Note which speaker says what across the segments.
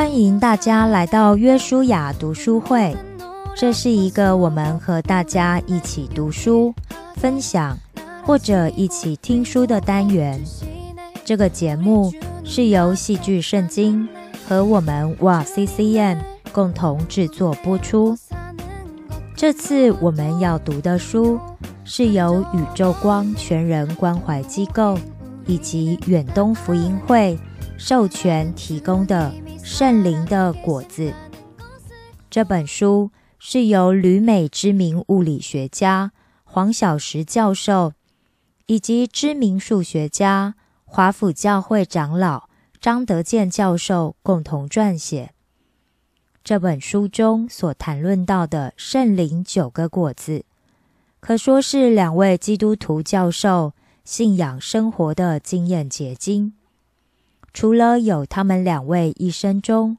Speaker 1: 欢迎大家来到约书亚读书会。这是一个我们和大家一起读书、分享或者一起听书的单元。这个节目是由戏剧圣经和我们哇 C C M 共同制作播出。这次我们要读的书是由宇宙光全人关怀机构以及远东福音会授权提供的《圣灵的果子》这本书。是由旅美知名物理学家黄小石教授以及知名数学家华府教会长老张德建教授共同撰写。这本书中所谈论到的圣灵九个果子，可说是两位基督徒教授信仰生活的经验结晶。除了有他们两位一生中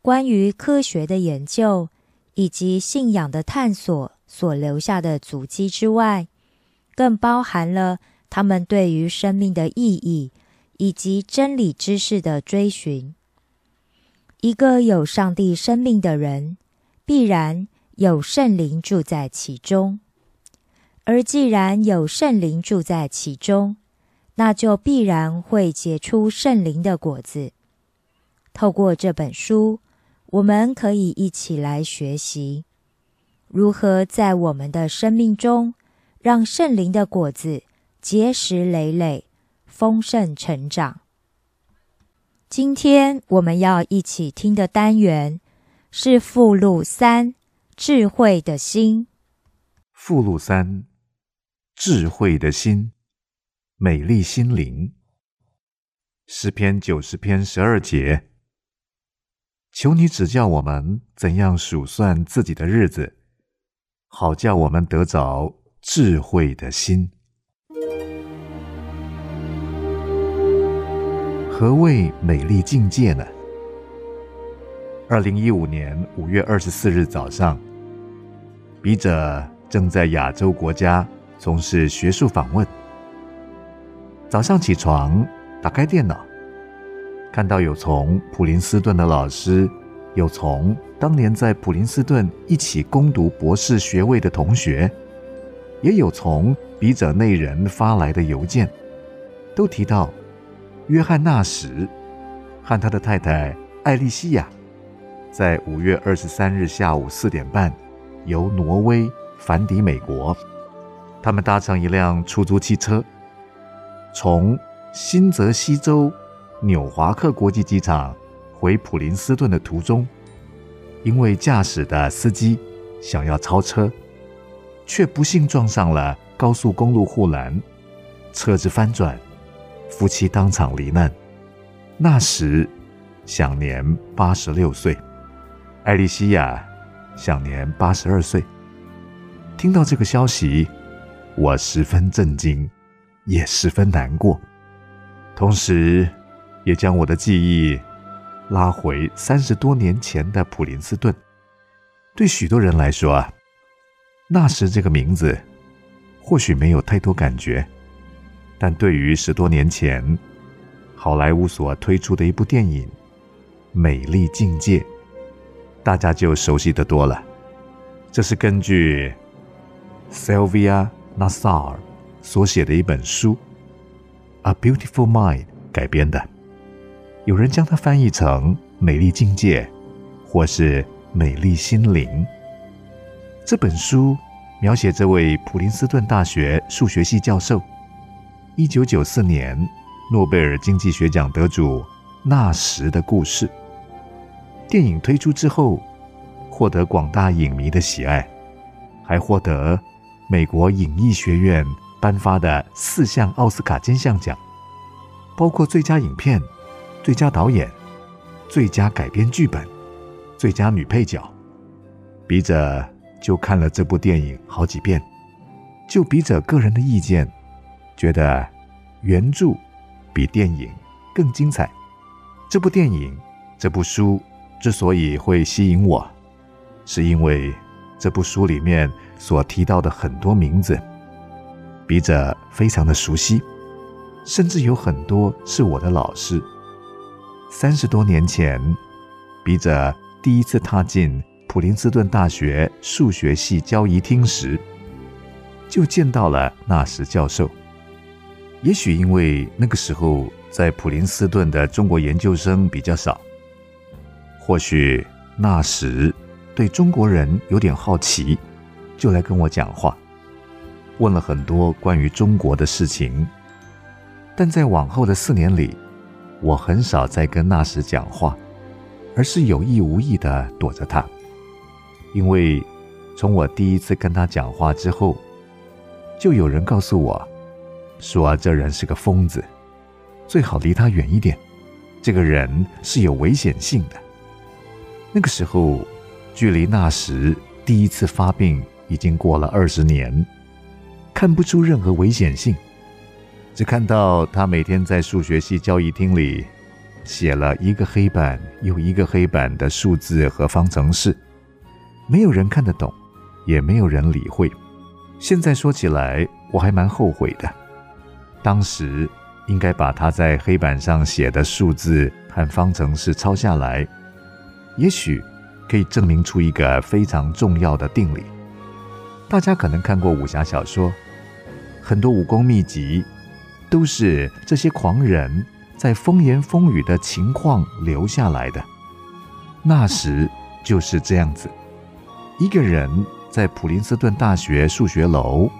Speaker 1: 关于科学的研究。以及信仰的探索所留下的足迹之外，更包含了他们对于生命的意义以及真理知识的追寻。一个有上帝生命的人，必然有圣灵住在其中；而既然有圣灵住在其中，那就必然会结出圣灵的果子。透过这本书。我们可以一起来学习如何在我们的生命中让圣灵的果子结实累累、丰盛成长。今天我们要一起听的单元是附录三：智慧的心。
Speaker 2: 附录三：智慧的心，美丽心灵。诗篇九十篇十二节。求你指教我们怎样数算自己的日子，好叫我们得着智慧的心。何谓美丽境界呢？二零一五年五月二十四日早上，笔者正在亚洲国家从事学术访问。早上起床，打开电脑。看到有从普林斯顿的老师，有从当年在普林斯顿一起攻读博士学位的同学，也有从笔者内人发来的邮件，都提到约翰纳什和他的太太艾丽西亚，在五月二十三日下午四点半，由挪威返抵美国。他们搭乘一辆出租汽车，从新泽西州。纽华克国际机场回普林斯顿的途中，因为驾驶的司机想要超车，却不幸撞上了高速公路护栏，车子翻转，夫妻当场罹难。那时享年八十六岁，艾丽西亚享年八十二岁。听到这个消息，我十分震惊，也十分难过，同时。也将我的记忆拉回三十多年前的普林斯顿。对许多人来说啊，那时这个名字或许没有太多感觉，但对于十多年前好莱坞所推出的一部电影《美丽境界》，大家就熟悉的多了。这是根据 Sylvia Nassar 所写的一本书《A Beautiful Mind》改编的。有人将它翻译成“美丽境界”或是“美丽心灵”。这本书描写这位普林斯顿大学数学系教授，一九九四年诺贝尔经济学奖得主纳什的故事。电影推出之后，获得广大影迷的喜爱，还获得美国影艺学院颁发的四项奥斯卡金像奖，包括最佳影片。最佳导演、最佳改编剧本、最佳女配角，笔者就看了这部电影好几遍。就笔者个人的意见，觉得原著比电影更精彩。这部电影、这部书之所以会吸引我，是因为这部书里面所提到的很多名字，笔者非常的熟悉，甚至有很多是我的老师。三十多年前，笔者第一次踏进普林斯顿大学数学系交谊厅时，就见到了纳什教授。也许因为那个时候在普林斯顿的中国研究生比较少，或许那时对中国人有点好奇，就来跟我讲话，问了很多关于中国的事情。但在往后的四年里，我很少再跟纳什讲话，而是有意无意的躲着他，因为从我第一次跟他讲话之后，就有人告诉我。说这人是个疯子，最好离他远一点。这个人是有危险性的。那个时候，距离纳什第一次发病已经过了二十年，看不出任何危险性，只看到他每天在数学系交易厅里写了一个黑板又一个黑板的数字和方程式，没有人看得懂，也没有人理会。现在说起来，我还蛮后悔的。当时应该把他在黑板上写的数字和方程式抄下来，也许可以证明出一个非常重要的定理。大家可能看过武侠小说，很多武功秘籍都是这些狂人在风言风语的情况留下来的。那时就是这样子，一个人在普林斯顿大学数学楼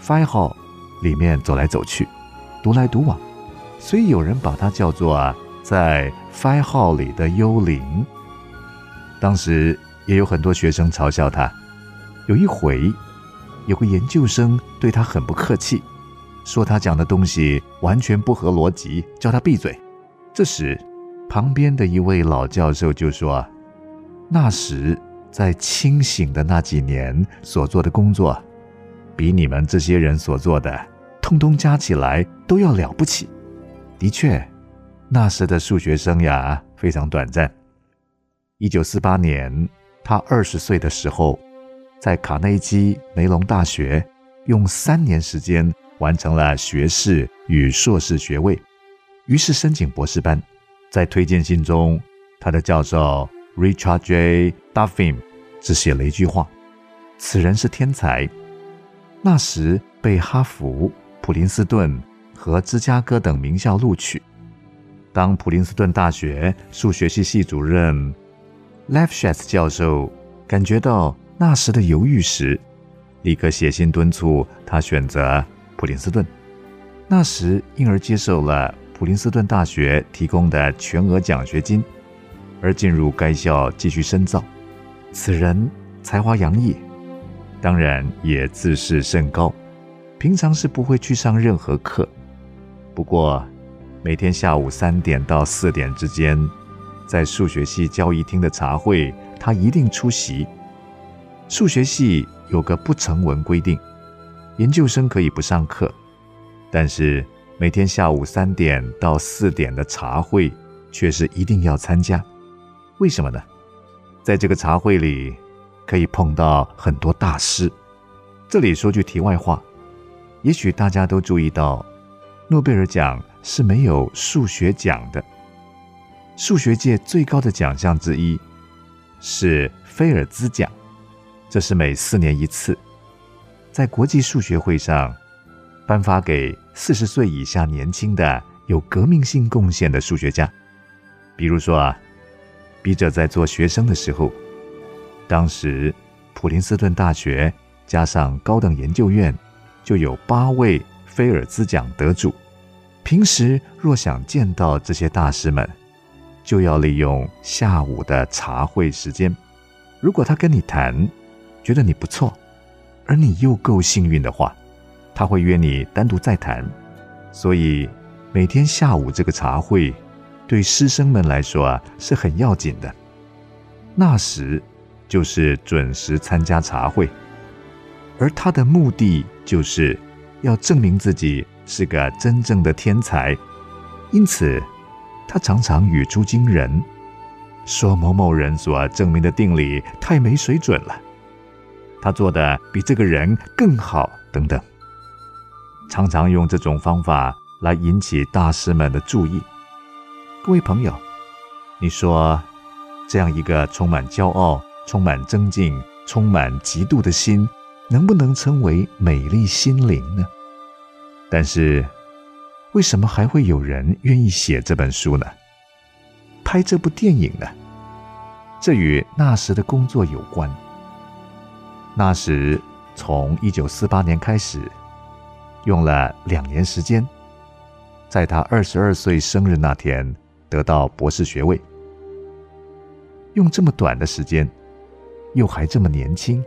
Speaker 2: Five 号。里面走来走去，独来独往，所以有人把他叫做啊，在 Five 号里的幽灵。当时也有很多学生嘲笑他。有一回，有个研究生对他很不客气，说他讲的东西完全不合逻辑，叫他闭嘴。这时，旁边的一位老教授就说：“那时在清醒的那几年所做的工作。”比你们这些人所做的，通通加起来都要了不起。的确，那时的数学生涯非常短暂。一九四八年，他二十岁的时候，在卡内基梅隆大学用三年时间完成了学士与硕士学位，于是申请博士班。在推荐信中，他的教授 Richard J. Duffin 只写了一句话：“此人是天才。”那时被哈佛、普林斯顿和芝加哥等名校录取。当普林斯顿大学数学系系主任 l e f s h a t 教授感觉到那时的犹豫时，立刻写信敦促他选择普林斯顿。那时因而接受了普林斯顿大学提供的全额奖学金，而进入该校继续深造。此人才华洋溢。当然也自视甚高，平常是不会去上任何课。不过，每天下午三点到四点之间，在数学系交易厅的茶会，他一定出席。数学系有个不成文规定，研究生可以不上课，但是每天下午三点到四点的茶会却是一定要参加。为什么呢？在这个茶会里。可以碰到很多大师。这里说句题外话，也许大家都注意到，诺贝尔奖是没有数学奖的。数学界最高的奖项之一是菲尔兹奖，这是每四年一次，在国际数学会上颁发给四十岁以下年轻的有革命性贡献的数学家。比如说啊，笔者在做学生的时候。当时，普林斯顿大学加上高等研究院，就有八位菲尔兹奖得主。平时若想见到这些大师们，就要利用下午的茶会时间。如果他跟你谈，觉得你不错，而你又够幸运的话，他会约你单独再谈。所以，每天下午这个茶会，对师生们来说啊是很要紧的。那时。就是准时参加茶会，而他的目的就是要证明自己是个真正的天才，因此他常常语出惊人，说某某人所证明的定理太没水准了，他做的比这个人更好等等，常常用这种方法来引起大师们的注意。各位朋友，你说？这样一个充满骄傲、充满增进、充满嫉妒的心，能不能称为美丽心灵呢？但是，为什么还会有人愿意写这本书呢？拍这部电影呢？这与那时的工作有关。那时从一九四八年开始，用了两年时间，在他二十二岁生日那天得到博士学位。用这么短的时间，又还这么年轻，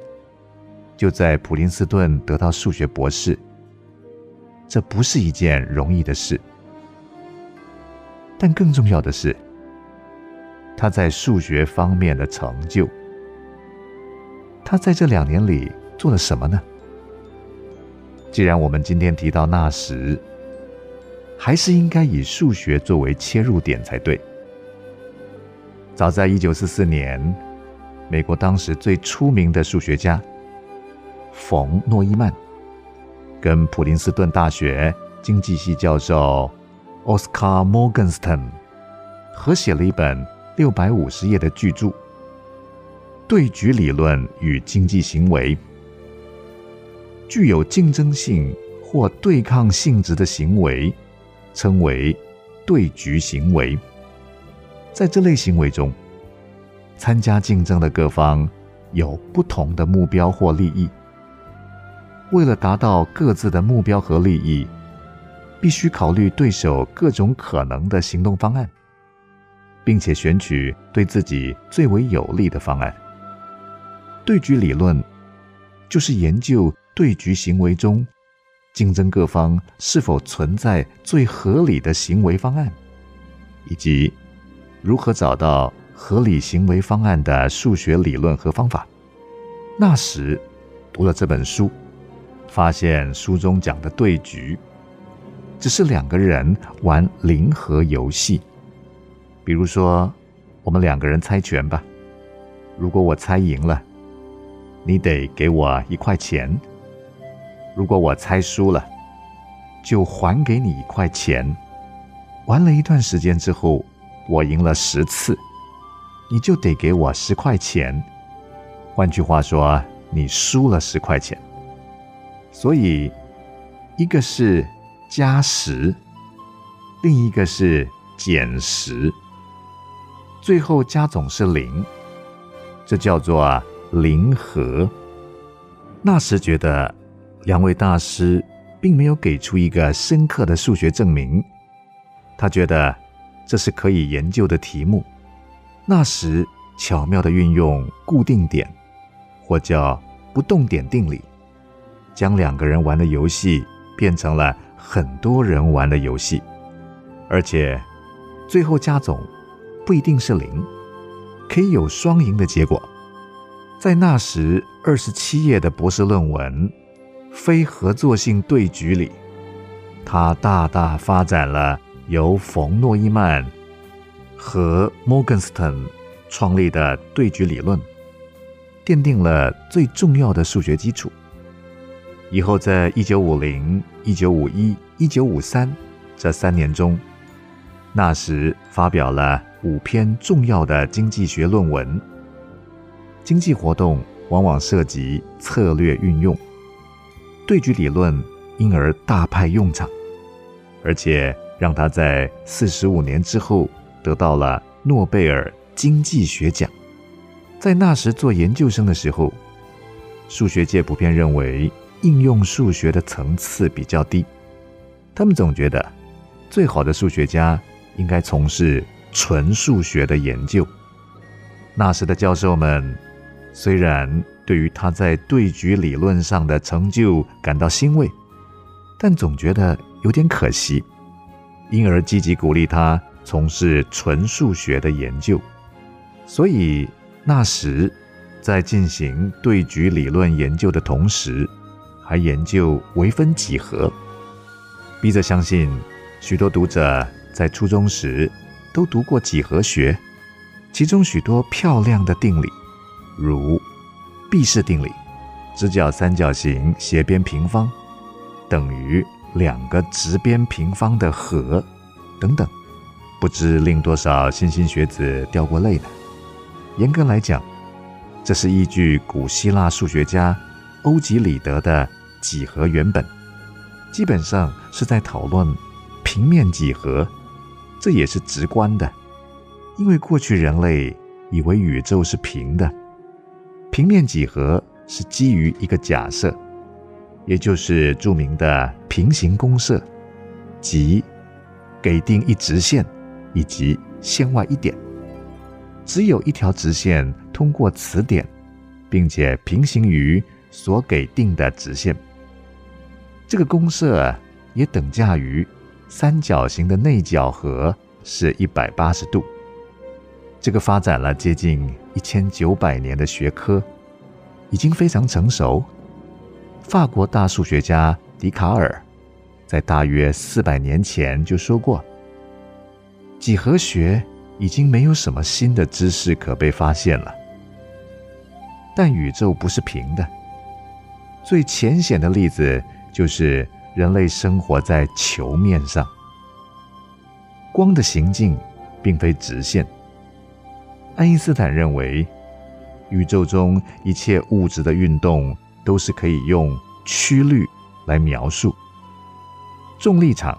Speaker 2: 就在普林斯顿得到数学博士，这不是一件容易的事。但更重要的是，他在数学方面的成就。他在这两年里做了什么呢？既然我们今天提到纳什，还是应该以数学作为切入点才对。早在一九四四年，美国当时最出名的数学家冯诺依曼，跟普林斯顿大学经济系教授奥斯卡·摩根斯坦合写了一本六百五十页的巨著《对局理论与经济行为》。具有竞争性或对抗性质的行为，称为对局行为。在这类行为中，参加竞争的各方有不同的目标或利益。为了达到各自的目标和利益，必须考虑对手各种可能的行动方案，并且选取对自己最为有利的方案。对局理论就是研究对局行为中竞争各方是否存在最合理的行为方案，以及。如何找到合理行为方案的数学理论和方法？那时读了这本书，发现书中讲的对局，只是两个人玩零和游戏。比如说，我们两个人猜拳吧，如果我猜赢了，你得给我一块钱；如果我猜输了，就还给你一块钱。玩了一段时间之后。我赢了十次，你就得给我十块钱。换句话说，你输了十块钱。所以，一个是加十，另一个是减十，最后加总是零，这叫做零和。那时觉得两位大师并没有给出一个深刻的数学证明，他觉得。这是可以研究的题目。那时巧妙的运用固定点，或叫不动点定理，将两个人玩的游戏变成了很多人玩的游戏，而且最后加总不一定是零，可以有双赢的结果。在那时二十七页的博士论文《非合作性对局》里，他大大发展了。由冯诺依曼和摩根斯坦创立的对局理论，奠定了最重要的数学基础。以后，在一九五零、一九五一、一九五三这三年中，那时发表了五篇重要的经济学论文。经济活动往往涉及策略运用，对局理论因而大派用场，而且。让他在四十五年之后得到了诺贝尔经济学奖。在那时做研究生的时候，数学界普遍认为应用数学的层次比较低，他们总觉得最好的数学家应该从事纯数学的研究。那时的教授们虽然对于他在对局理论上的成就感到欣慰，但总觉得有点可惜。因而积极鼓励他从事纯数学的研究，所以那时在进行对局理论研究的同时，还研究微分几何。笔者相信，许多读者在初中时都读过几何学，其中许多漂亮的定理，如毕氏定理，直角三角形斜边平方等于。两个直边平方的和，等等，不知令多少莘莘学子掉过泪呢。严格来讲，这是依据古希腊数学家欧几里得的几何原本，基本上是在讨论平面几何。这也是直观的，因为过去人类以为宇宙是平的。平面几何是基于一个假设，也就是著名的平行公设，即给定一直线以及线外一点，只有一条直线通过此点，并且平行于所给定的直线。这个公设也等价于。三角形的内角和是一百八十度。这个发展了接近一千九百年的学科，已经非常成熟。法国大数学家笛卡尔在大约四百年前就说过：“几何学已经没有什么新的知识可被发现了。”但宇宙不是平的。最浅显的例子就是。人类生活在球面上，光的行进并非直线。爱因斯坦认为，宇宙中一切物质的运动都是可以用曲率来描述。重力场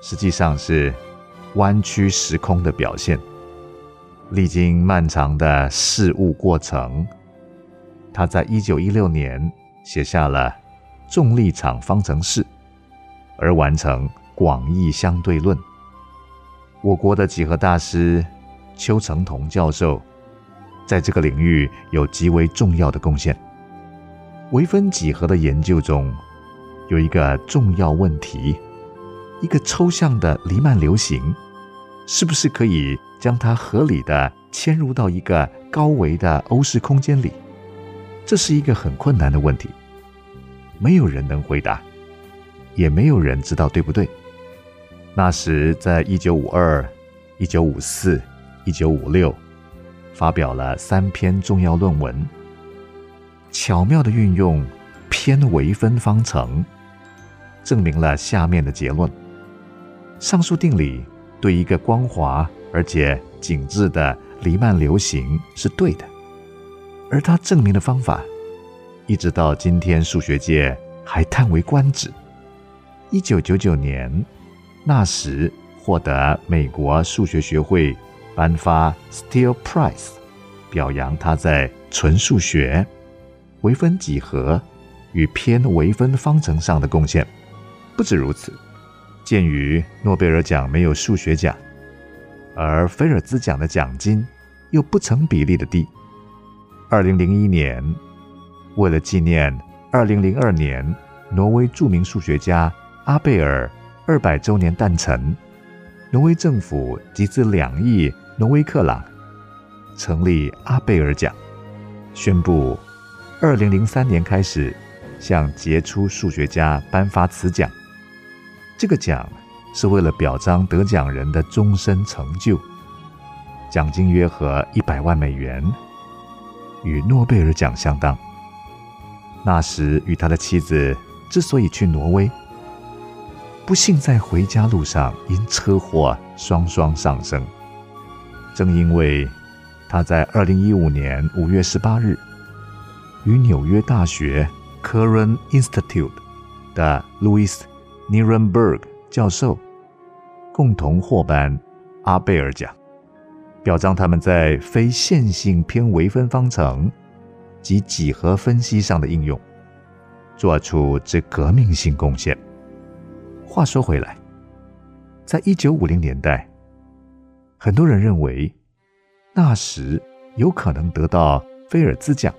Speaker 2: 实际上是弯曲时空的表现。历经漫长的事物过程，他在一九一六年写下了。重力场方程式，而完成广义相对论。我国的几何大师邱成桐教授，在这个领域有极为重要的贡献。微分几何的研究中，有一个重要问题：一个抽象的黎曼流形，是不是可以将它合理的嵌入到一个高维的欧式空间里？这是一个很困难的问题。没有人能回答，也没有人知道对不对。那时，在一九五二、一九五四、一九五六，发表了三篇重要论文，巧妙的运用偏微分方程，证明了下面的结论：上述定理对一个光滑而且紧致的黎曼流形是对的，而他证明的方法。一直到今天，数学界还叹为观止。一九九九年，纳什获得美国数学学会颁发 Steel Prize，表扬他在纯数学、微分几何与偏微分方程上的贡献。不止如此，鉴于诺贝尔奖没有数学奖，而菲尔兹奖的奖金又不成比例的低，二零零一年。为了纪念2002年挪威著名数学家阿贝尔二百周年诞辰，挪威政府集资两亿挪威克朗，成立阿贝尔奖，宣布2003年开始向杰出数学家颁发此奖。这个奖是为了表彰得奖人的终身成就，奖金约合一百万美元，与诺贝尔奖相当。那时，与他的妻子之所以去挪威，不幸在回家路上因车祸双双丧生。正因为他在二零一五年五月十八日与纽约大学 Curran Institute 的 Louis Nirenberg 教授共同获颁阿贝尔奖，表彰他们在非线性偏微分方程。及几何分析上的应用，做出之革命性贡献。话说回来，在一九五零年代，很多人认为那时有可能得到菲尔兹奖。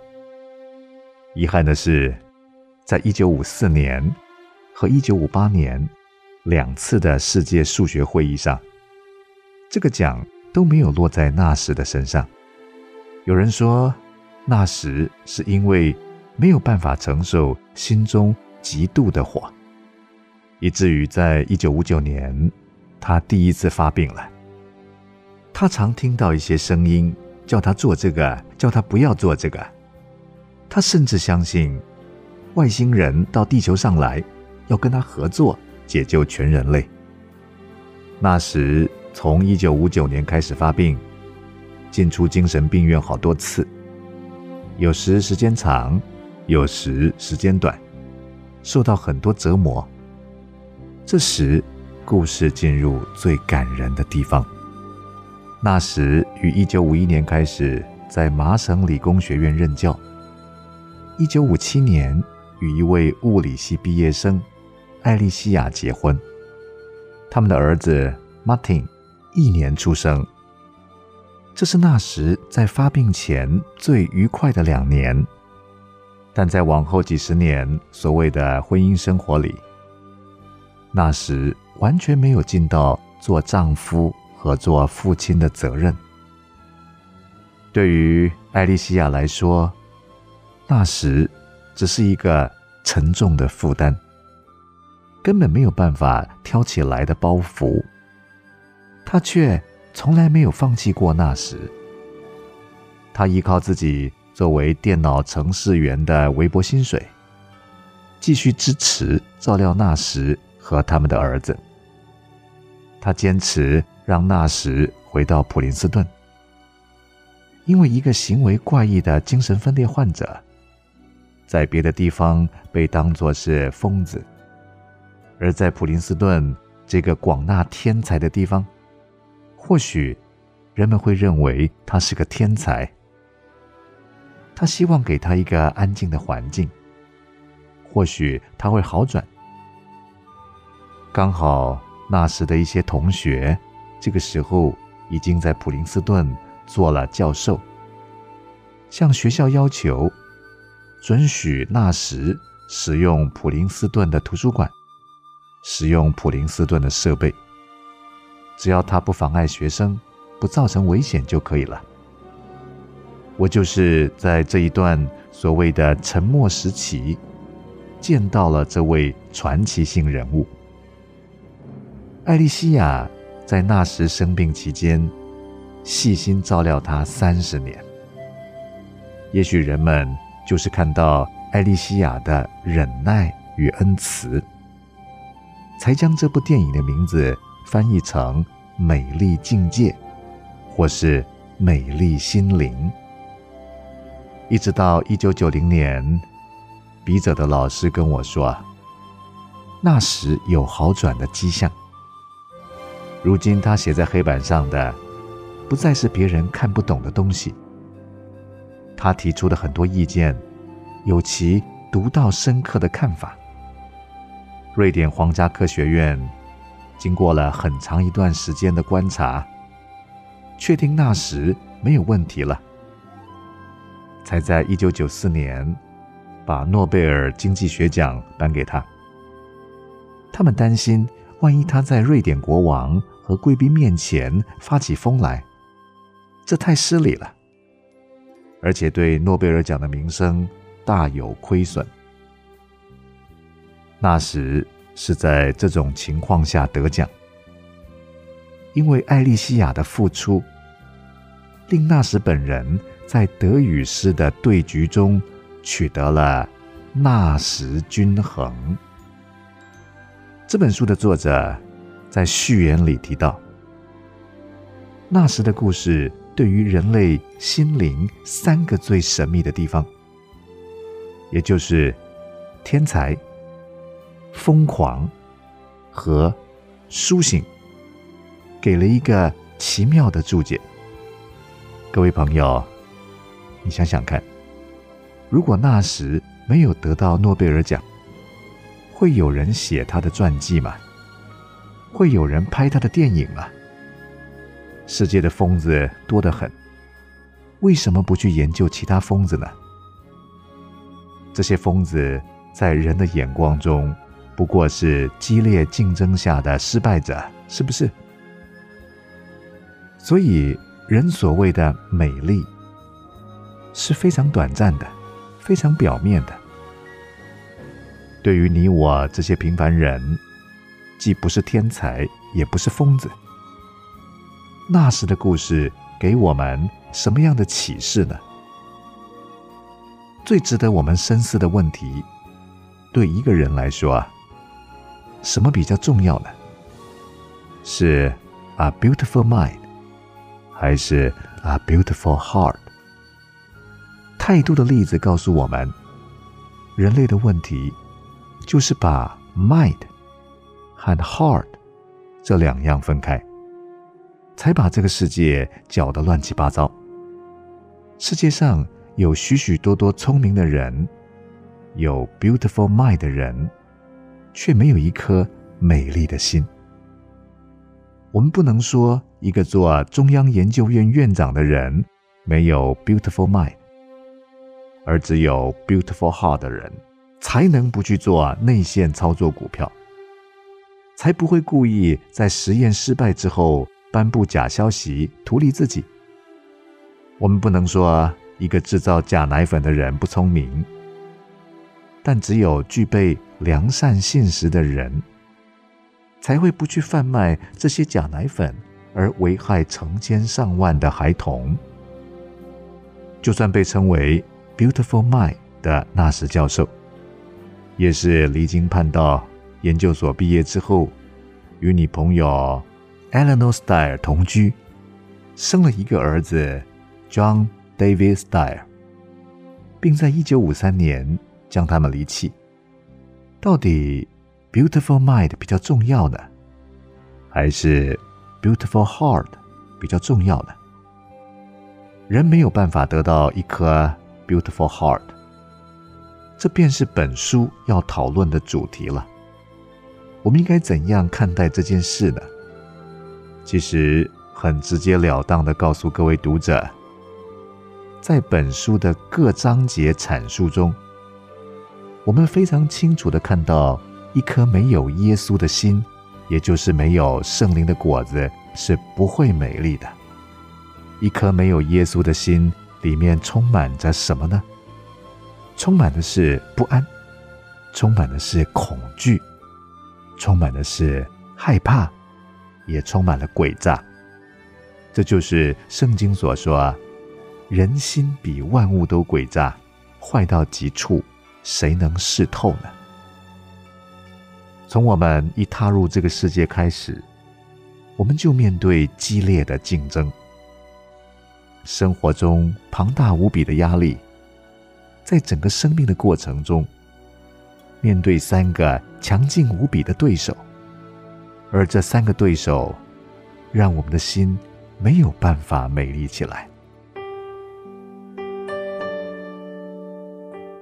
Speaker 2: 遗憾的是，在一九五四年和一九五八年两次的世界数学会议上，这个奖都没有落在纳什的身上。有人说。那时是因为没有办法承受心中极度的火，以至于在一九五九年，他第一次发病了。他常听到一些声音叫他做这个，叫他不要做这个。他甚至相信外星人到地球上来，要跟他合作解救全人类。那时从一九五九年开始发病，进出精神病院好多次，有时时间长，有时时间短，受到很多折磨。这时，故事进入最感人的地方。那时，于一九五一年开始在麻省理工学院任教。一九五七年，与一位物理系毕业生艾丽西亚结婚。他们的儿子 Martin 一年出生。这是那时在发病前最愉快的两年，但在往后几十年所谓的婚姻生活里，那时完全没有尽到做丈夫和做父亲的责任。对于艾丽西亚来说，那时只是一个沉重的负担，根本没有办法挑起来的包袱，她却。从来没有放弃过那时，他依靠自己作为电脑程序员的微薄薪水，继续支持照料那时和他们的儿子。他坚持让纳什回到普林斯顿，因为一个行为怪异的精神分裂患者，在别的地方被当作是疯子，而在普林斯顿这个广纳天才的地方。或许人们会认为他是个天才。他希望给他一个安静的环境。或许他会好转。刚好那时的一些同学，这个时候已经在普林斯顿做了教授，向学校要求准许那时使用普林斯顿的图书馆，使用普林斯顿的设备。只要他不妨碍学生，不造成危险就可以了。我就是在这一段所谓的沉默时期，见到了这位传奇性人物——艾丽西亚。在那时生病期间，细心照料他三十年。也许人们就是看到艾丽西亚的忍耐与恩慈，才将这部电影的名字。翻译成“美丽境界”或是“美丽心灵”。一直到一九九零年，笔者的老师跟我说，那时有好转的迹象。如今他写在黑板上的，不再是别人看不懂的东西。他提出的很多意见，有其独到深刻的看法。瑞典皇家科学院。经过了很长一段时间的观察，确定那时没有问题了，才在一九九四年把诺贝尔经济学奖颁给他。他们担心，万一他在瑞典国王和贵宾面前发起疯来，这太失礼了，而且对诺贝尔奖的名声大有亏损。那时。是在这种情况下得奖，因为艾丽西亚的付出，令纳什本人在德语诗的对局中取得了纳什均衡。这本书的作者在序言里提到，纳什的故事对于人类心灵三个最神秘的地方，也就是天才。疯狂和苏醒，给了一个奇妙的注解。各位朋友，你想想看，如果那时没有得到诺贝尔奖，会有人写他的传记吗？会有人拍他的电影吗？世界的疯子多得很，为什么不去研究其他疯子呢？这些疯子在人的眼光中。不过是激烈竞争下的失败者，是不是？所以，人所谓的美丽是非常短暂的，非常表面的。对于你我这些平凡人，既不是天才，也不是疯子。那时的故事给我们什么样的启示呢？最值得我们深思的问题，对一个人来说啊。什么比较重要呢？是 a beautiful mind，还是 a beautiful heart？太多的例子告诉我们，人类的问题就是把 mind 和 heart 这两样分开，才把这个世界搅得乱七八糟。世界上有许许多多聪明的人，有 beautiful mind 的人，却没有一颗美丽的心。我们不能说一个做中央研究院院长的人没有 beautiful mind，而只有 beautiful heart 的人才能不去做内线操作股票，才不会故意在实验失败之后颁布假消息图利自己。我们不能说一个制造假奶粉的人不聪明，但只有具备良善信实的人，才会不去贩卖这些假奶粉而危害成千上万的孩童。就算被称为 “beautiful mind” 的纳什教授，也是离经叛道，研究所毕业之后，与女朋友 Eleanor Style 同居，生了一个儿子。John David Style，并在一九五三年将他们离弃。到底 Beautiful Mind 比较重要呢，还是 Beautiful Heart 比较重要呢？人没有办法得到一颗 Beautiful Heart，这便是本书要讨论的主题了。我们应该怎样看待这件事呢？其实很直截了当的告诉各位读者。在本书的各章节阐述中，我们非常清楚的看到，一颗没有耶稣的心，也就是没有圣灵的果子，是不会美丽的。一颗没有耶稣的心，里面充满着什么呢？充满的是不安，充满的是恐惧，充满的是害怕，也充满了诡诈。这就是圣经所说。人心比万物都诡诈，坏到极处，谁能视透呢？从我们一踏入这个世界开始，我们就面对激烈的竞争，生活中庞大无比的压力，在整个生命的过程中，面对三个强劲无比的对手，而这三个对手，让我们的心没有办法美丽起来。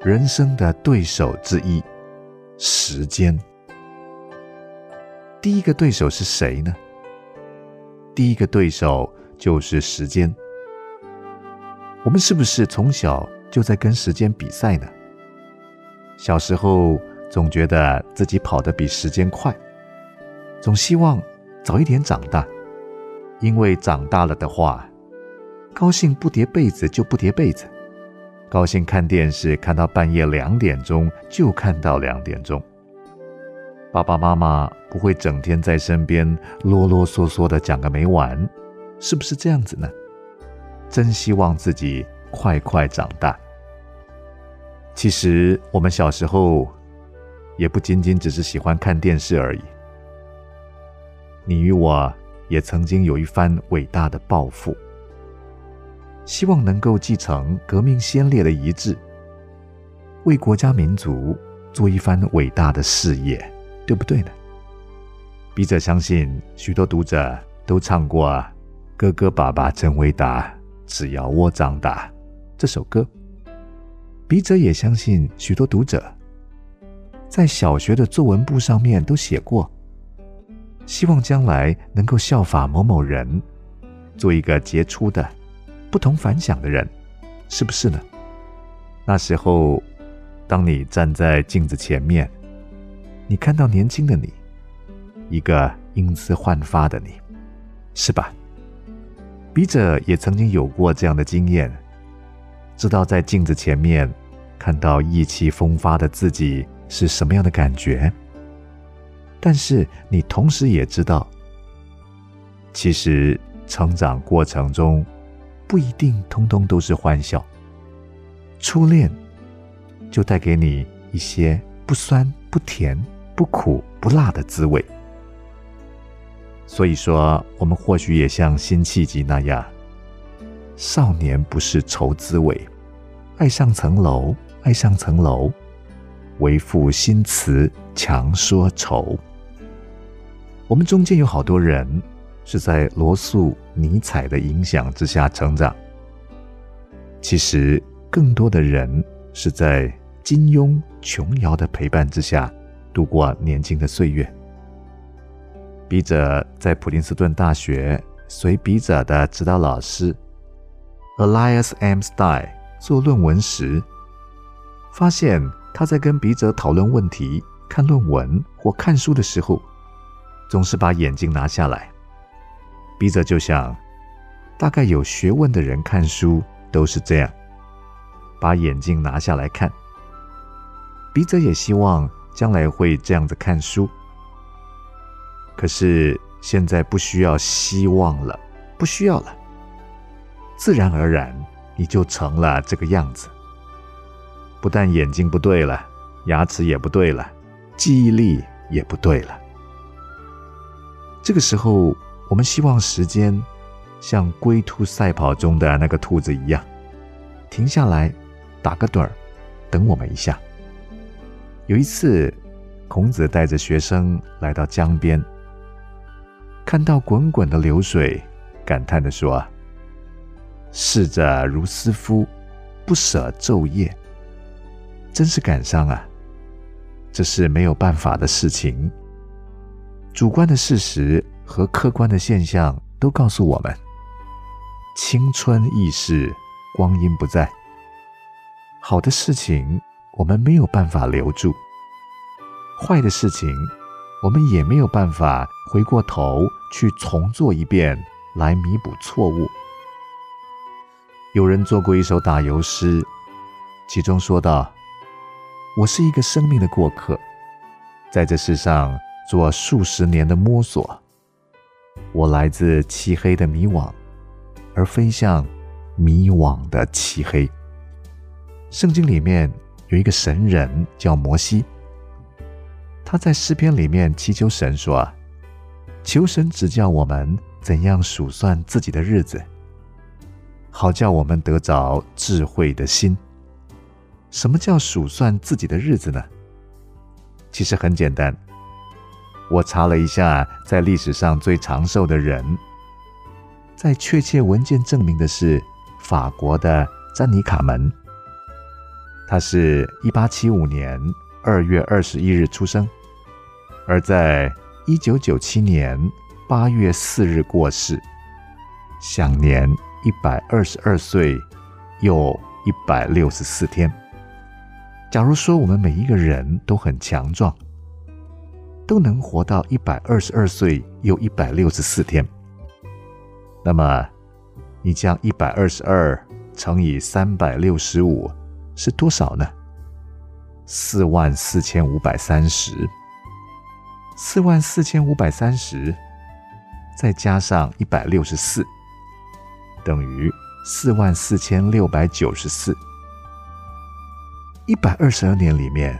Speaker 2: 人生的对手之一，时间。第一个对手是谁呢？第一个对手就是时间。我们是不是从小就在跟时间比赛呢？小时候总觉得自己跑得比时间快，总希望早一点长大，因为长大了的话，高兴不叠被子就不叠被子。高兴看电视，看到半夜两点钟就看到两点钟。爸爸妈妈不会整天在身边啰啰嗦嗦的讲个没完，是不是这样子呢？真希望自己快快长大。其实我们小时候也不仅仅只是喜欢看电视而已。你与我也曾经有一番伟大的抱负。希望能够继承革命先烈的遗志，为国家民族做一番伟大的事业，对不对呢？笔者相信，许多读者都唱过《哥哥爸爸真伟大，只要我长大》这首歌。笔者也相信，许多读者在小学的作文簿上面都写过，希望将来能够效法某某人，做一个杰出的。不同凡响的人，是不是呢？那时候，当你站在镜子前面，你看到年轻的你，一个英姿焕发的你，是吧？笔者也曾经有过这样的经验，知道在镜子前面看到意气风发的自己是什么样的感觉。但是你同时也知道，其实成长过程中。不一定通通都是欢笑。初恋就带给你一些不酸不甜不苦不辣的滋味。所以说，我们或许也像辛弃疾那样，少年不是愁滋味，爱上层楼，爱上层楼，为赋新词强说愁。我们中间有好多人是在罗素、尼采的影响之下成长，其实更多的人是在金庸、琼瑶的陪伴之下度过年轻的岁月。笔者在普林斯顿大学随笔者的指导老师 Elias M. Stein 做论文时，发现他在跟笔者讨论问题、看论文或看书的时候，总是把眼镜拿下来。笔者就想，大概有学问的人看书都是这样，把眼镜拿下来看。笔者也希望将来会这样子看书。可是现在不需要希望了，不需要了，自然而然你就成了这个样子。不但眼睛不对了，牙齿也不对了，记忆力也不对了。这个时候，我们希望时间像龟兔赛跑中的那个兔子一样，停下来，打个盹儿，等我们一下。有一次，孔子带着学生来到江边。看到滚滚的流水，感叹地说：“逝者如斯夫，不舍昼夜。”真是感伤啊！这是没有办法的事情。主观的事实和客观的现象都告诉我们：青春易逝，光阴不再。好的事情我们没有办法留住，坏的事情我们也没有办法回过头。去重做一遍来弥补错误。有人做过一首打油诗，其中说道：“我是一个生命的过客，在这世上做数十年的摸索。我来自漆黑的迷惘，而飞向迷惘的漆黑。”圣经里面有一个神人叫摩西，他在诗篇里面祈求神说。求神指教我们怎样数算自己的日子，好叫我们得着智慧的心。什么叫数算自己的日子呢？其实很简单，我查了一下，在历史上最长寿的人，在确切文件证明的是法国的詹妮卡门，他是一八七五年二月二十一日出生，而在。一九九七年八月四日过世，享年一百二十二岁又一百六十四天。假如说我们每一个人都很强壮，都能活到一百二十二岁又一百六十四天，那么你将一百二十二乘以三百六十五是多少呢？四万四千五百三十。四万四千五百三十，再加上一百六十四，等于四万四千六百九十四。一百二十二年里面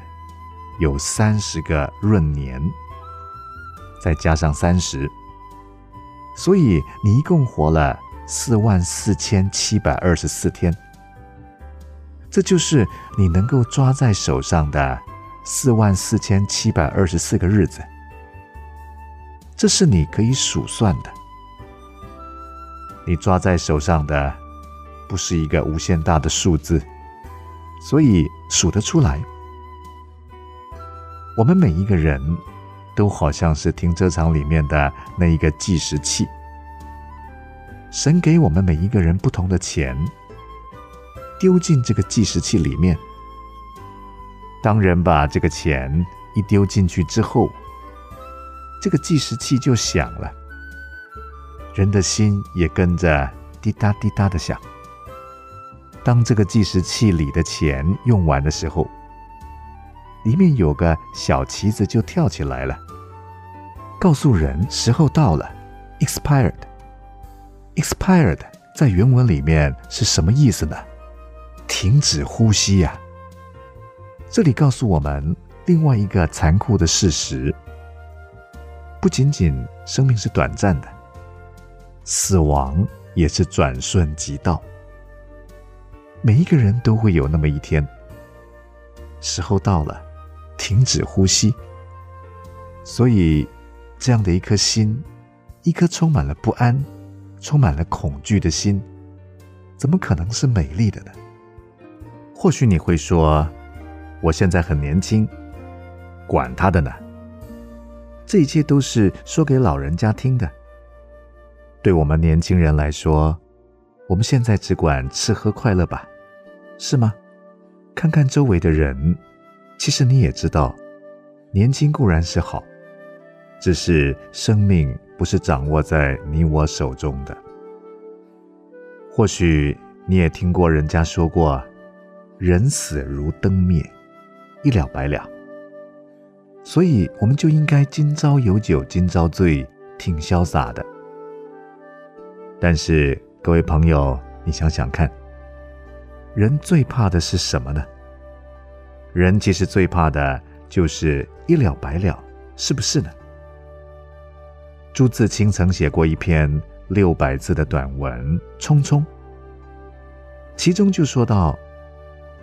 Speaker 2: 有三十个闰年，再加上三十，所以你一共活了四万四千七百二十四天。这就是你能够抓在手上的四万四千七百二十四个日子。这是你可以数算的，你抓在手上的不是一个无限大的数字，所以数得出来。我们每一个人都好像是停车场里面的那一个计时器，神给我们每一个人不同的钱，丢进这个计时器里面。当人把这个钱一丢进去之后，这个计时器就响了，人的心也跟着滴答滴答的响。当这个计时器里的钱用完的时候，里面有个小旗子就跳起来了，告诉人时候到了，expired。expired 在原文里面是什么意思呢？停止呼吸呀！这里告诉我们另外一个残酷的事实。不仅仅生命是短暂的，死亡也是转瞬即到。每一个人都会有那么一天，时候到了，停止呼吸。所以，这样的一颗心，一颗充满了不安、充满了恐惧的心，怎么可能是美丽的呢？或许你会说：“我现在很年轻，管他的呢。”这一切都是说给老人家听的。对我们年轻人来说，我们现在只管吃喝快乐吧，是吗？看看周围的人，其实你也知道，年轻固然是好，只是生命不是掌握在你我手中的。或许你也听过人家说过，人死如灯灭，一了百了。所以我们就应该今朝有酒今朝醉，挺潇洒的。但是。各位朋友，你想想看，人最怕的是什么呢？人其实最怕的就是一了百了，是不是呢？朱自清曾写过一篇六百字的短文《匆匆》，其中就说到：“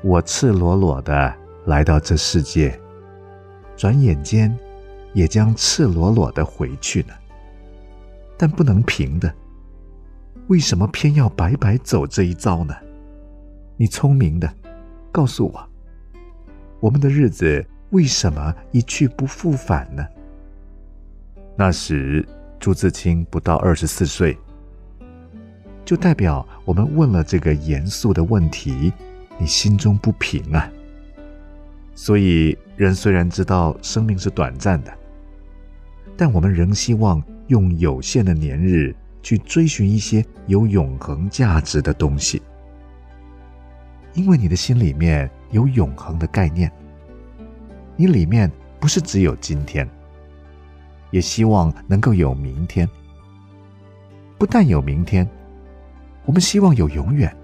Speaker 2: 我赤裸裸的来到这世界，转眼间也将赤裸裸的回去了，但不能平的。”为什么偏要白白走这一遭呢？你聪明的，告诉我，我们的日子为什么一去不复返呢？那时朱自清不到二十四岁，就代表我们问了这个严肃的问题，你心中不平啊。所以人虽然知道生命是短暂的，但我们仍希望用有限的年日。去追寻一些有永恒价值的东西，因为你的心里面有永恒的概念。你里面不是只有今天，也希望能够有明天。不但有明天，我们希望有永远。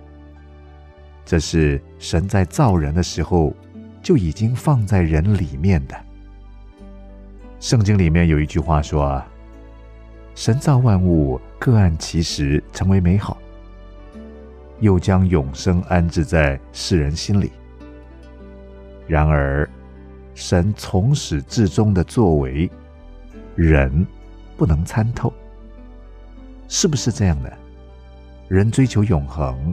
Speaker 2: 这是神在造人的时候就已经放在人里面的。圣经里面有一句话说。神造万物，各按其时成为美好，又将永生安置在世人心里。然而，神从始至终的作为，人不能参透，是不是这样的？人追求永恒，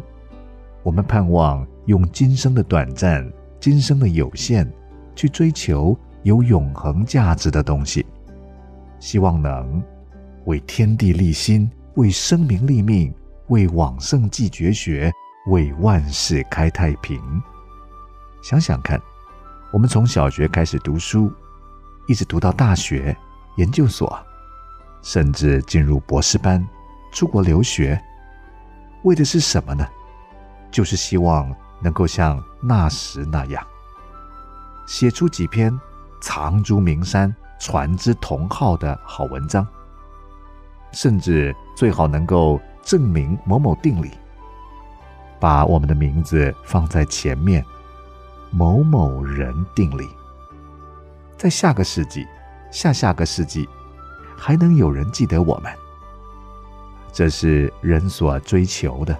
Speaker 2: 我们盼望用今生的短暂、今生的有限，去追求有永恒价值的东西，希望能。为天地立心，为生民立命，为往圣继绝学，为万世开太平。想想看，我们从小学开始读书，一直读到大学、研究所，甚至进入博士班，出国留学，为的是什么呢？就是希望能够像那时那样，写出几篇藏诸名山、传之同好的好文章。甚至最好能够证明某某定理，把我们的名字放在前面，某某人定理，在下个世纪、下下个世纪，还能有人记得我们。这是人所追求的，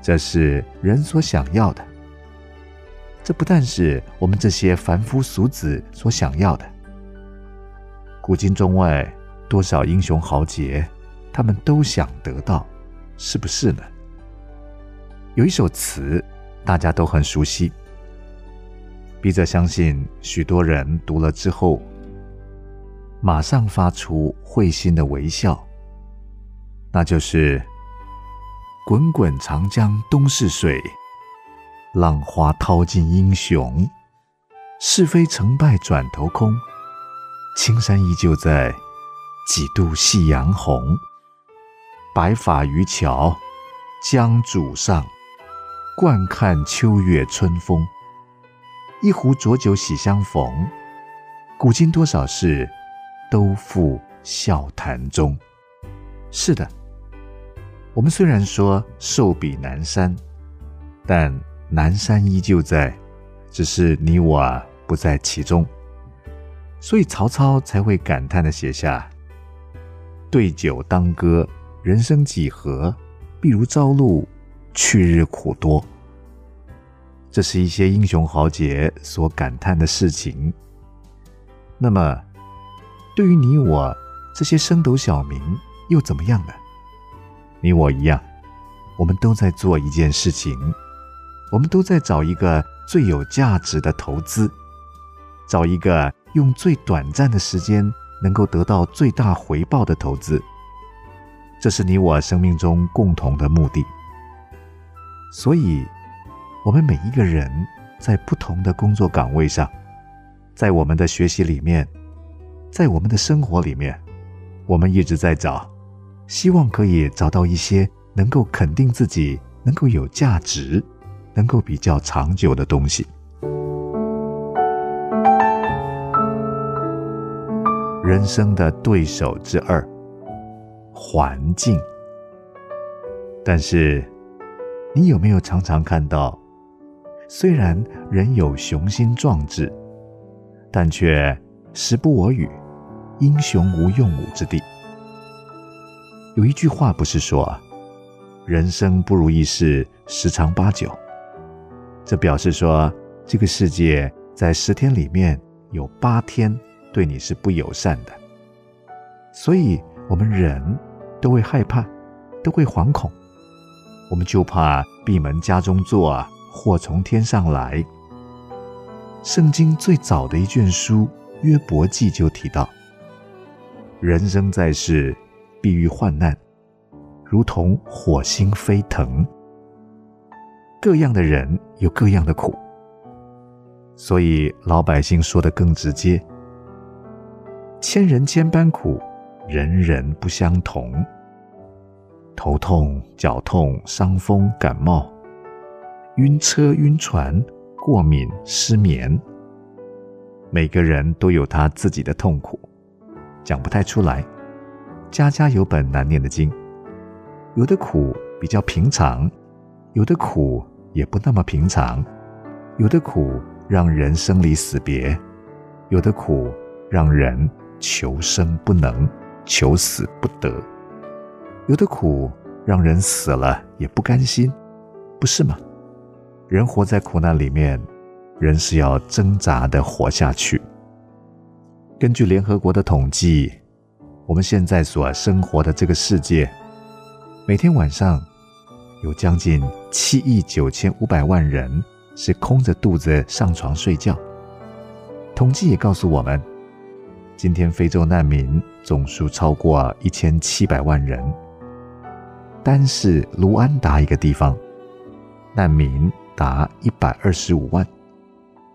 Speaker 2: 这是人所想要的。这不但是我们这些凡夫俗子所想要的，古今中外。多少英雄豪杰，他们都想得到，是不是呢？有一首词，大家都很熟悉。笔者相信，许多人读了之后，马上发出会心的微笑。那就是“滚滚长江东逝水，浪花淘尽英雄。是非成败转头空，青山依旧在。”几度夕阳红，白发渔樵江渚上，惯看秋月春风。一壶浊酒喜相逢，古今多少事，都付笑谈中。是的，我们虽然说寿比南山，但南山依旧在，只是你我不在其中。所以曹操才会感叹的写下。对酒当歌，人生几何？譬如朝露，去日苦多。这是一些英雄豪杰所感叹的事情。那么，对于你我这些升斗小民又怎么样呢？你我一样，我们都在做一件事情，我们都在找一个最有价值的投资，找一个用最短暂的时间能够得到最大回报的投资。这是你我生命中共同的目的。所以。我们每一个人在不同的工作岗位上，在我们的学习里面，在我们的生活里面，我们一直在找，希望可以找到一些能够肯定自己、能够有价值、能够比较长久的东西。人生的对手之二，环境。但是，你有没有常常看到？虽然人有雄心壮志，但却时不我与，英雄无用武之地。有一句话不是说，人生不如意事十常八九。这表示说，这个世界在十天里面有八天对你是不友善的。所以，我们人都会害怕，都会惶恐，我们就怕闭门家中坐。祸从天上来。圣经最早的一卷书《约伯记》就提到：人生在世，必遇患难，如同火星飞腾。各样的人有各样的苦，所以老百姓说的更直接：千人千般苦，人人不相同。头痛、脚痛、伤风、感冒。晕车、晕船、过敏、失眠，每个人都有他自己的痛苦，讲不太出来。家家有本难念的经，有的苦比较平常，有的苦也不那么平常，有的苦让人生离死别，有的苦让人求生不能，求死不得，有的苦让人死了也不甘心，不是吗？人活在苦难里面，人是要挣扎的活下去。根据联合国的统计，我们现在所生活的这个世界，每天晚上有将近七亿九千五百万人是空着肚子上床睡觉。统计也告诉我们，今天非洲难民总数超过一千七百万人。单是卢安达一个地方，难民。达一百二十五万，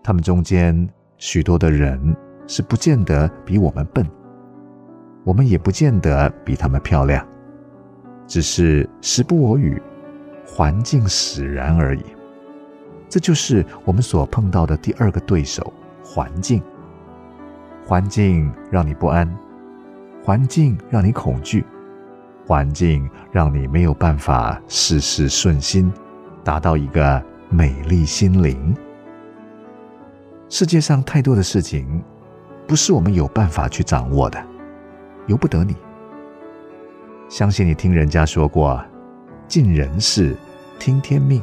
Speaker 2: 他们中间许多的人是不见得比我们笨，我们也不见得比他们漂亮，只是时不我与，环境使然而已。这就是我们所碰到的第二个对手——环境。环境让你不安，环境让你恐惧，环境让你没有办法事事顺心，达到一个。美丽心灵。世界上太多的事情，不是我们有办法去掌握的，由不得你。相信你听人家说过，尽人事，听天命。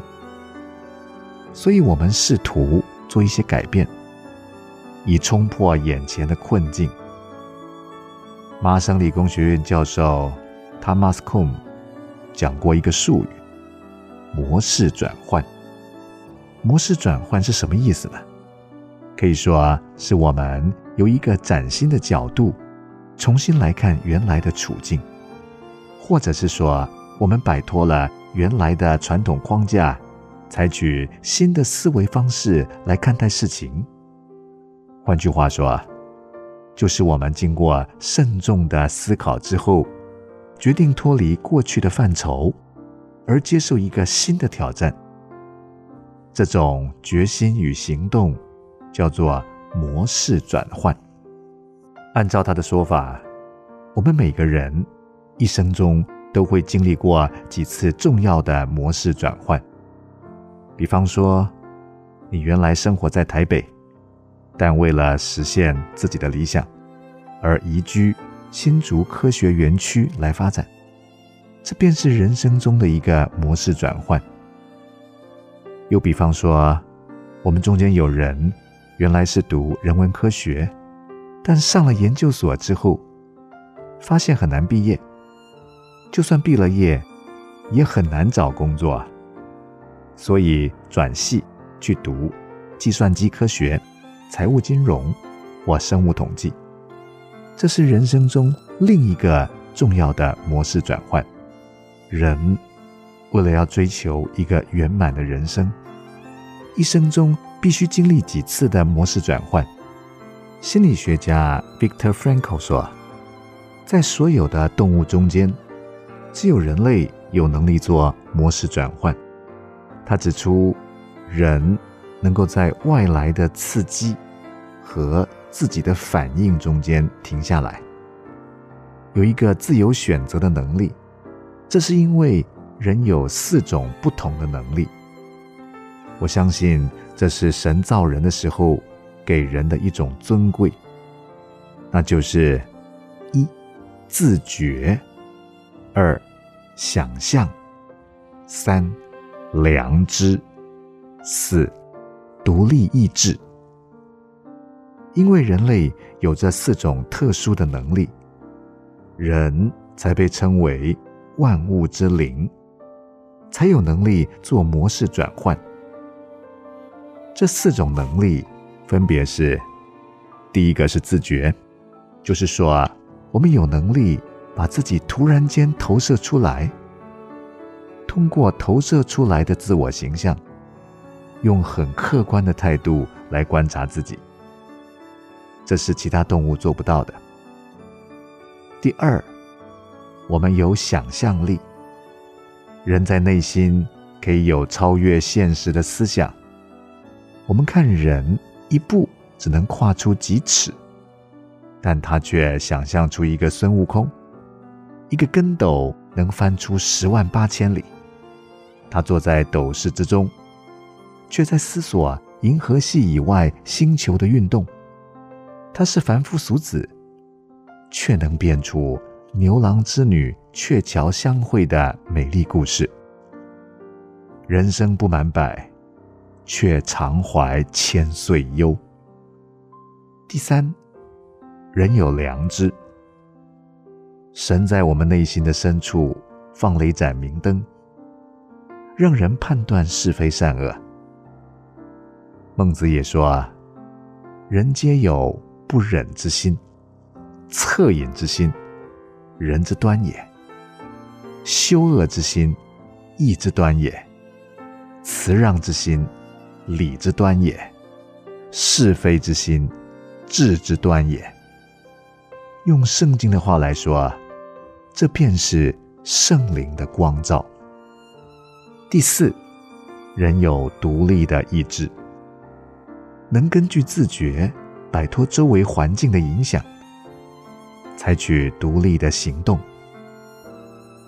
Speaker 2: 所以我们试图做一些改变，以冲破眼前的困境。麻省理工学院教授 Thomas Kuhn 讲过一个术语：模式转换。模式转换是什么意思呢？可以说是我们由一个崭新的角度重新来看原来的处境，或者是说我们摆脱了原来的传统框架，采取新的思维方式来看待事情。换句话说，就是我们经过慎重的思考之后，决定脱离过去的范畴，而接受一个新的挑战。这种决心与行动，叫做模式转换。按照他的说法，我们每个人一生中都会经历过几次重要的模式转换。比方说，你原来生活在台北，但为了实现自己的理想，而移居新竹科学园区来发展，这便是人生中的一个模式转换。又比方说，我们中间有人原来是读人文科学，但上了研究所之后，发现很难毕业。就算毕了业，也很难找工作，所以转系去读计算机科学、财务金融或生物统计。这是人生中另一个重要的模式转换。人为了要追求一个圆满的人生，一生中必须经历几次的模式转换。心理学家 Victor Frankl 说，在所有的动物中间。只有人类有能力做模式转换。他指出，人能够在外来的刺激和自己的反应中间停下来，有一个自由选择的能力。这是因为人有四种不同的能力。我相信这是神造人的时候给人的一种尊贵，那就是一自觉。二，想象；三，良知；四，独立意志。因为人类有这四种特殊的能力，人才被称为万物之灵，才有能力做模式转换。这四种能力分别是：第一个是自觉，就是说啊，我们有能力。把自己突然间投射出来，通过投射出来的自我形象，用很客观的态度来观察自己，这是其他动物做不到的。第二，我们有想象力，人在内心可以有超越现实的思想。我们看人一步只能跨出几尺，但他却想象出一个孙悟空。一个跟斗能翻出十万八千里，他坐在斗室之中，却在思索银河系以外星球的运动。他是凡夫俗子，却能编出牛郎织女鹊桥相会的美丽故事。人生不满百，却常怀千岁忧。第三，人有良知。神在我们内心的深处放了一盏明灯，让人判断是非善恶。孟子也说啊：“人皆有不忍之心，恻隐之心，人之端也；羞恶之心，义之端也；辞让之心，礼之端也；是非之心，智之端也。”用圣经的话来说。这便是圣灵的光照。第四，人有独立的意志，能根据自觉摆脱周围环境的影响，采取独立的行动。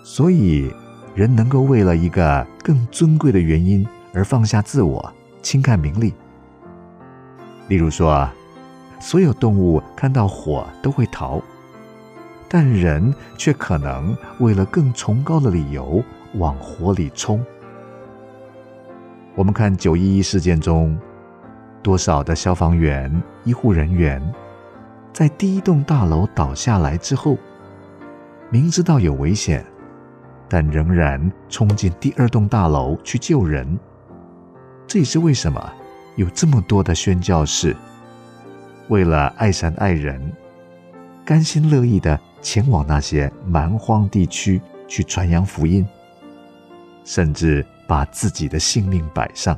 Speaker 2: 所以，人能够为了一个更尊贵的原因而放下自我，轻看名利。例如说，所有动物看到火都会逃。但人却可能为了更崇高的理由往火里冲。我们看九一一事件中，多少的消防员、医护人员，在第一栋大楼倒下来之后，明知道有危险，但仍然冲进第二栋大楼去救人。这也是为什么有这么多的宣教士，为了爱神爱人，甘心乐意的。前往那些蛮荒地区去传扬福音，甚至把自己的性命摆上。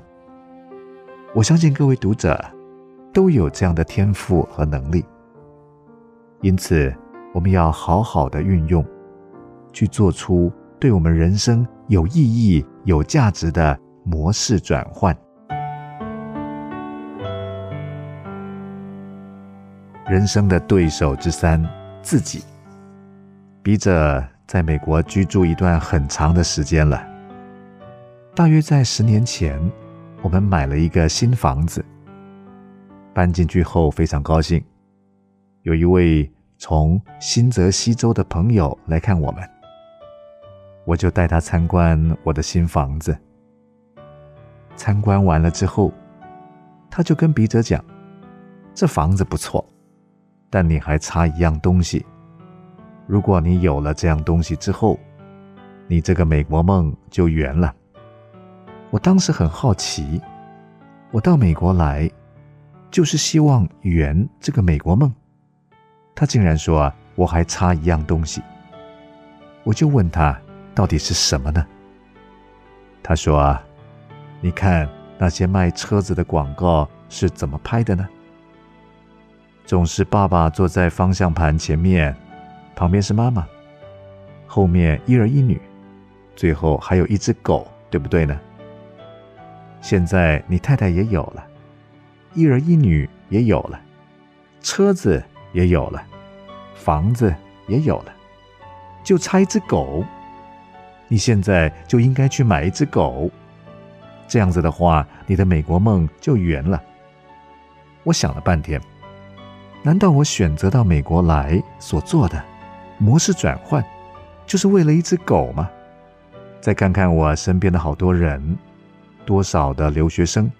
Speaker 2: 我相信各位读者都有这样的天赋和能力，因此我们要好好的运用，去做出对我们人生有意义、有价值的模式转换。人生的对手之三，自己。笔者在美国居住一段很长的时间了，大约在十年前，我们买了一个新房子。搬进去后非常高兴，有一位从新泽西州的朋友来看我们，我就带他参观我的新房子。参观完了之后，他就跟笔者讲：“这房子不错，但你还差一样东西。如果你有了这样东西之后，你这个美国梦就圆了。”我当时很好奇，我到美国来就是希望圆这个美国梦。他竟然说我还差一样东西，我就问他到底是什么呢？他说：“你看。”那些卖车子的广告是怎么拍的呢？总是爸爸坐在方向盘前面，旁边是妈妈，后面一儿一女，最后还有一只狗，对不对呢？现在你太太也有了，一儿一女也有了，车子也有了，房子也有了，就差一只狗。你现在就应该去买一只狗。这样子的话，你的美国梦就圆了。我想了半天，难道我选择到美国来所做的模式转换，就是为了一只狗吗？再看看我身边的好多人，多少的留学生，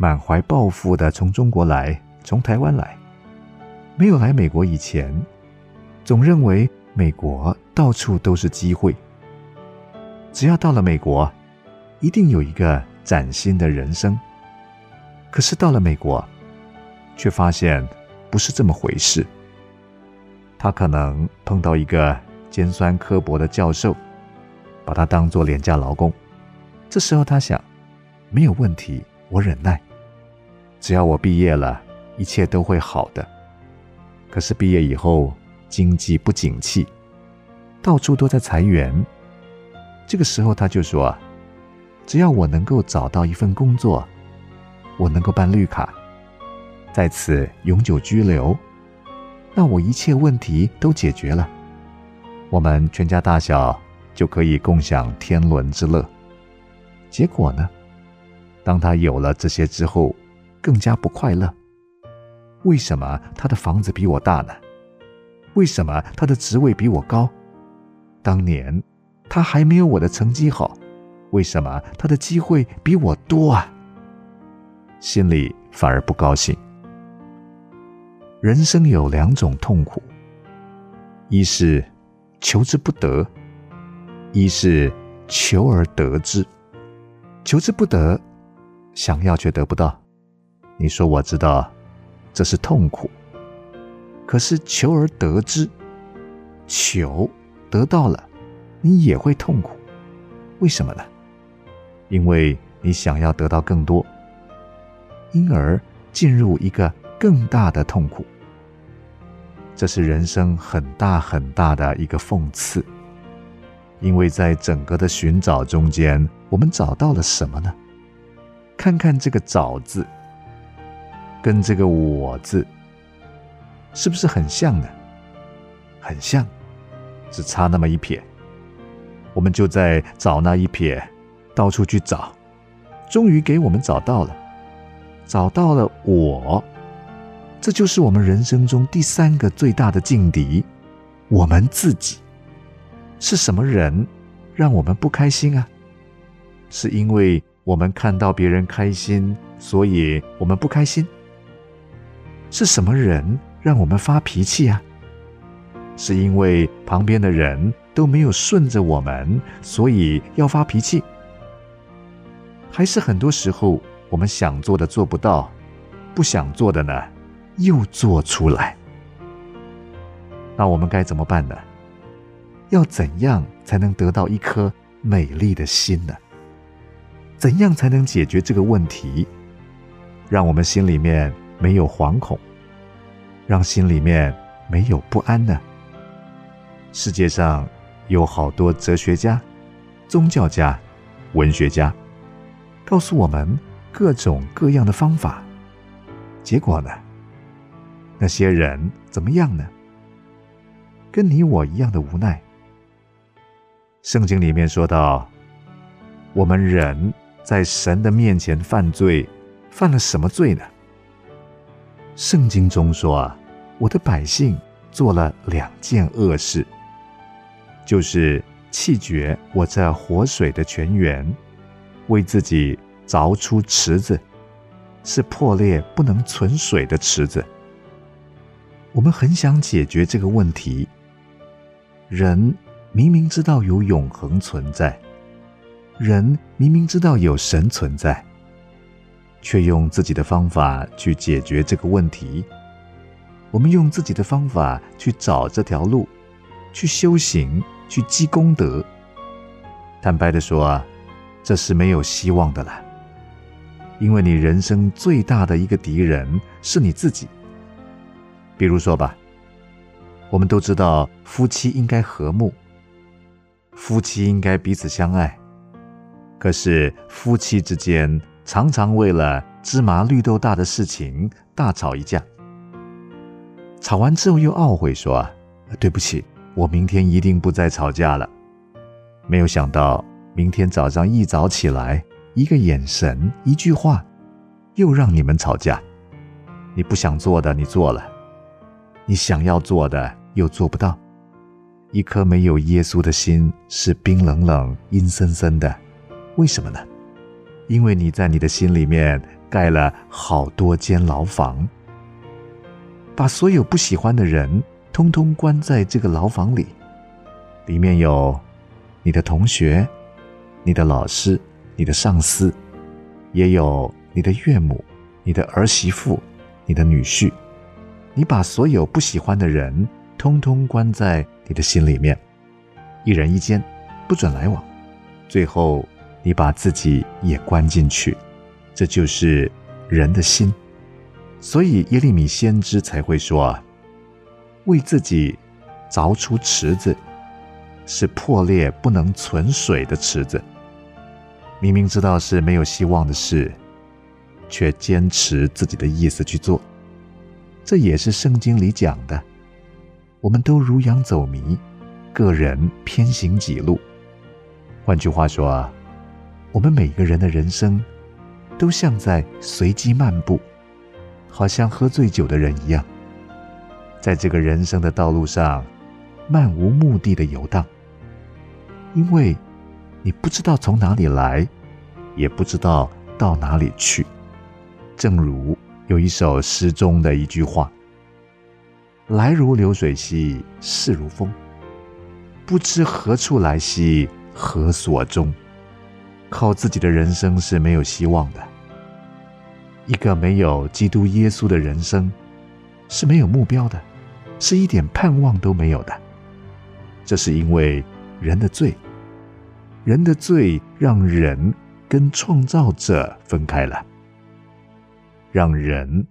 Speaker 2: 满怀抱负的从中国来，从台湾来，没有来美国以前，总认为美国到处都是机会，只要到了美国。一定有一个崭新的人生。可是到了美国，却发现不是这么回事。他可能碰到一个尖酸刻薄的教授，把他当做廉价劳工。这时候他想，没有问题，我忍耐，只要我毕业了，一切都会好的。可是毕业以后，经济不景气，到处都在裁员。这个时候他就说。只要我能够找到一份工作，我能够办绿卡，在此永久居留，那我一切问题都解决了，我们全家大小就可以共享天伦之乐。结果呢？当他有了这些之后，更加不快乐。为什么他的房子比我大呢？为什么他的职位比我高？当年他还没有我的成绩好。为什么他的机会比我多啊？心里反而不高兴。人生有两种痛苦，一是求之不得，一是求而得之。求之不得，想要却得不到，你说我知道，这是痛苦。可是求而得之，求得到了，你也会痛苦。为什么呢？因为你想要得到更多，因而进入一个更大的痛苦。这是人生很大很大的一个讽刺。因为在整个的寻找中间，我们找到了什么呢？看看这个“找”字，跟这个“我”字，是不是很像呢？很像，只差那么一撇。我们就在找那一撇。到处去找，终于给我们找到了，找到了我，这就是我们人生中第三个最大的劲敌，我们自己。是什么人让我们不开心啊？是因为我们看到别人开心，所以我们不开心。是什么人让我们发脾气啊？是因为旁边的人都没有顺着我们，所以要发脾气。还是很多时候，我们想做的做不到，不想做的呢，又做出来。那我们该怎么办呢？要怎样才能得到一颗美丽的心呢？怎样才能解决这个问题，让我们心里面没有惶恐，让心里面没有不安呢？世界上有好多哲学家、宗教家、文学家。告诉我们各种各样的方法，结果呢？那些人怎么样呢？跟你我一样的无奈。圣经里面说到，我们人在神的面前犯罪，犯了什么罪呢？圣经中说啊，我的百姓做了两件恶事，就是弃绝我这活水的泉源。为自己凿出池子，是破裂不能存水的池子。我们很想解决这个问题。人明明知道有永恒存在，人明明知道有神存在，却用自己的方法去解决这个问题。我们用自己的方法去找这条路，去修行，去积功德。坦白的说啊，这是没有希望的了。因为你人生最大的一个敌人是你自己。比如说吧，我们都知道夫妻应该和睦，夫妻应该彼此相爱。可是夫妻之间常常为了芝麻绿豆大的事情大吵一架，吵完之后又懊悔说：“对不起，我明天一定不再吵架了。”没有想到明天早上一早起来。一个眼神，一句话，又让你们吵架。你不想做的，你做了；你想要做的，又做不到。一颗没有耶稣的心是冰冷冷、阴森森的。为什么呢？因为你在你的心里面盖了好多间牢房，把所有不喜欢的人通通关在这个牢房里。里面有你的同学，你的老师。你的上司，也有你的岳母、你的儿媳妇、你的女婿，你把所有不喜欢的人通通关在你的心里面，一人一间，不准来往。最后，你把自己也关进去，这就是人的心。所以耶利米先知才会说：“为自己凿出池子，是破裂不能存水的池子。”明明知道是没有希望的事，却坚持自己的意思去做，这也是圣经里讲的。我们都如羊走迷，个人偏行己路。换句话说啊，我们每个人的人生都像在随机漫步，好像喝醉酒的人一样，在这个人生的道路上漫无目的的游荡，因为。你不知道从哪里来，也不知道到哪里去。正如有一首诗中的一句话：“来如流水兮，逝如风，不知何处来兮，何所终。”靠自己的人生是没有希望的。一个没有基督耶稣的人生是没有目标的，是一点盼望都没有的。这是因为人的罪。人的罪让人跟创造者分开了，让人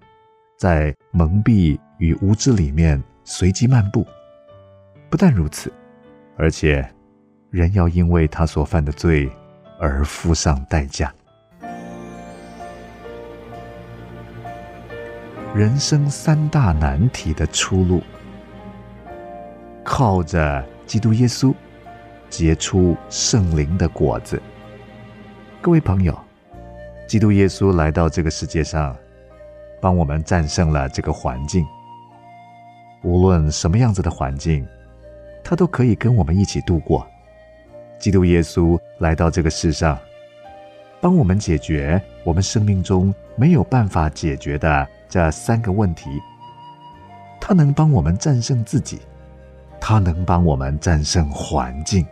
Speaker 2: 在蒙蔽与无知里面随机漫步。不但如此，而且人要因为他所犯的罪而付上代价。人生三大难题的出路，靠着基督耶稣。结出圣灵的果子。各位朋友，基督耶稣来到这个世界上，帮我们战胜了这个环境。无论什么样子的环境，他都可以跟我们一起度过。基督耶稣来到这个世上，帮我们解决我们生命中没有办法解决的这三个问题。他能帮我们战胜自己，他能帮我们战胜环境。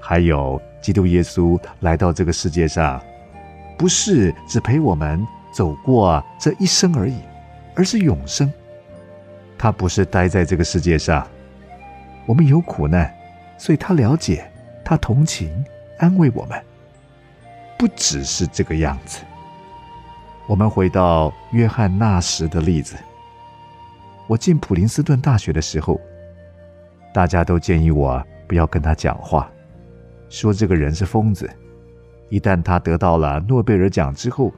Speaker 2: 还有，基督耶稣来到这个世界上，不是只陪我们走过这一生而已，而是永生。他不是待在这个世界上，我们有苦难，所以他了解，他同情，安慰我们。不只是这个样子。我们回到约翰那时的例子。我进普林斯顿大学的时候，大家都建议我不要跟他讲话。说这个人是疯子。一旦他得到了诺贝尔奖之后，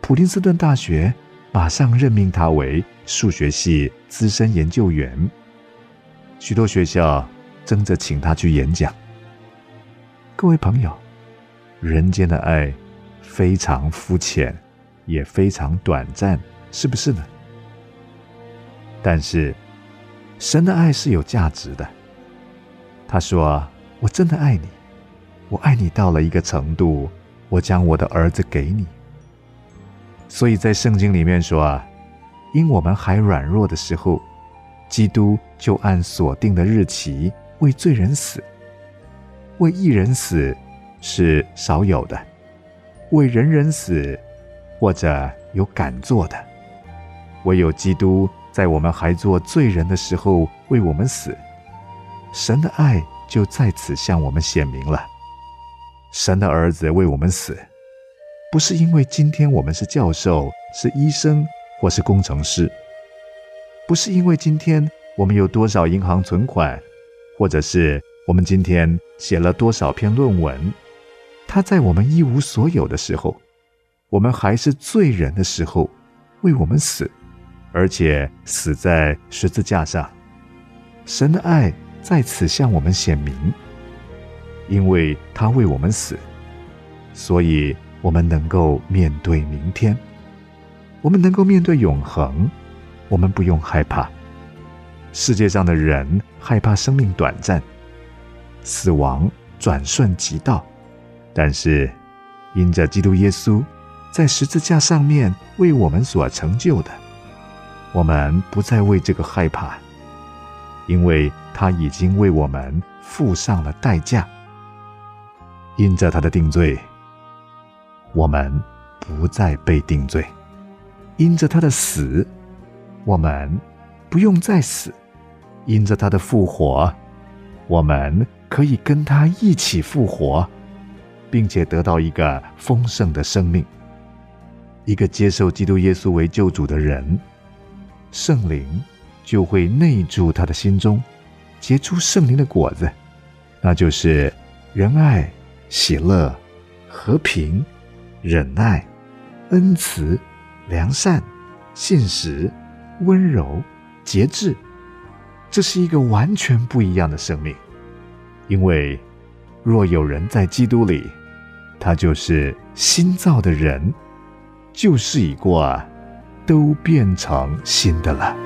Speaker 2: 普林斯顿大学马上任命他为数学系资深研究员。许多学校争着请他去演讲。各位朋友，人间的爱非常肤浅，也非常短暂，是不是呢？但是神的爱是有价值的。他说。我真的爱你，我爱你到了一个程度，我将我的儿子给你。所以在圣经里面说啊，因我们还软弱的时候，基督就按所定的日期为罪人死。为一人死是少有的，为人人死或者有敢做的，唯有基督在我们还做罪人的时候为我们死，神的爱就在此向我们显明了。神的儿子为我们死，不是因为今天我们是教授、是医生或是工程师，不是因为今天我们有多少银行存款，或者是。我们今天写了多少篇论文？他在我们一无所有的时候，我们还是罪人的时候，为我们死，而且死在十字架上。神的爱在此向我们显明，因为他为我们死，所以我们能够面对明天，我们能够面对永恒，我们不用害怕。世界上的人害怕生命短暂。死亡转瞬即到，但是因着基督耶稣在十字架上面为我们所成就的，我们不再为这个害怕，因为他已经为我们付上了代价。因着他的定罪，我们不再被定罪；因着他的死，我们不用再死；因着他的复活，我们。可以跟他一起复活，并且得到一个丰盛的生命。一个接受基督耶稣为救主的人，圣灵就会内住他的心中，结出圣灵的果子，那就是仁爱、喜乐、和平、忍耐、恩慈、良善、信实、温柔、节制。这是一个完全不一样的生命。因为，若有人在基督里，他就是新造的人，旧事已过，都变成新的了。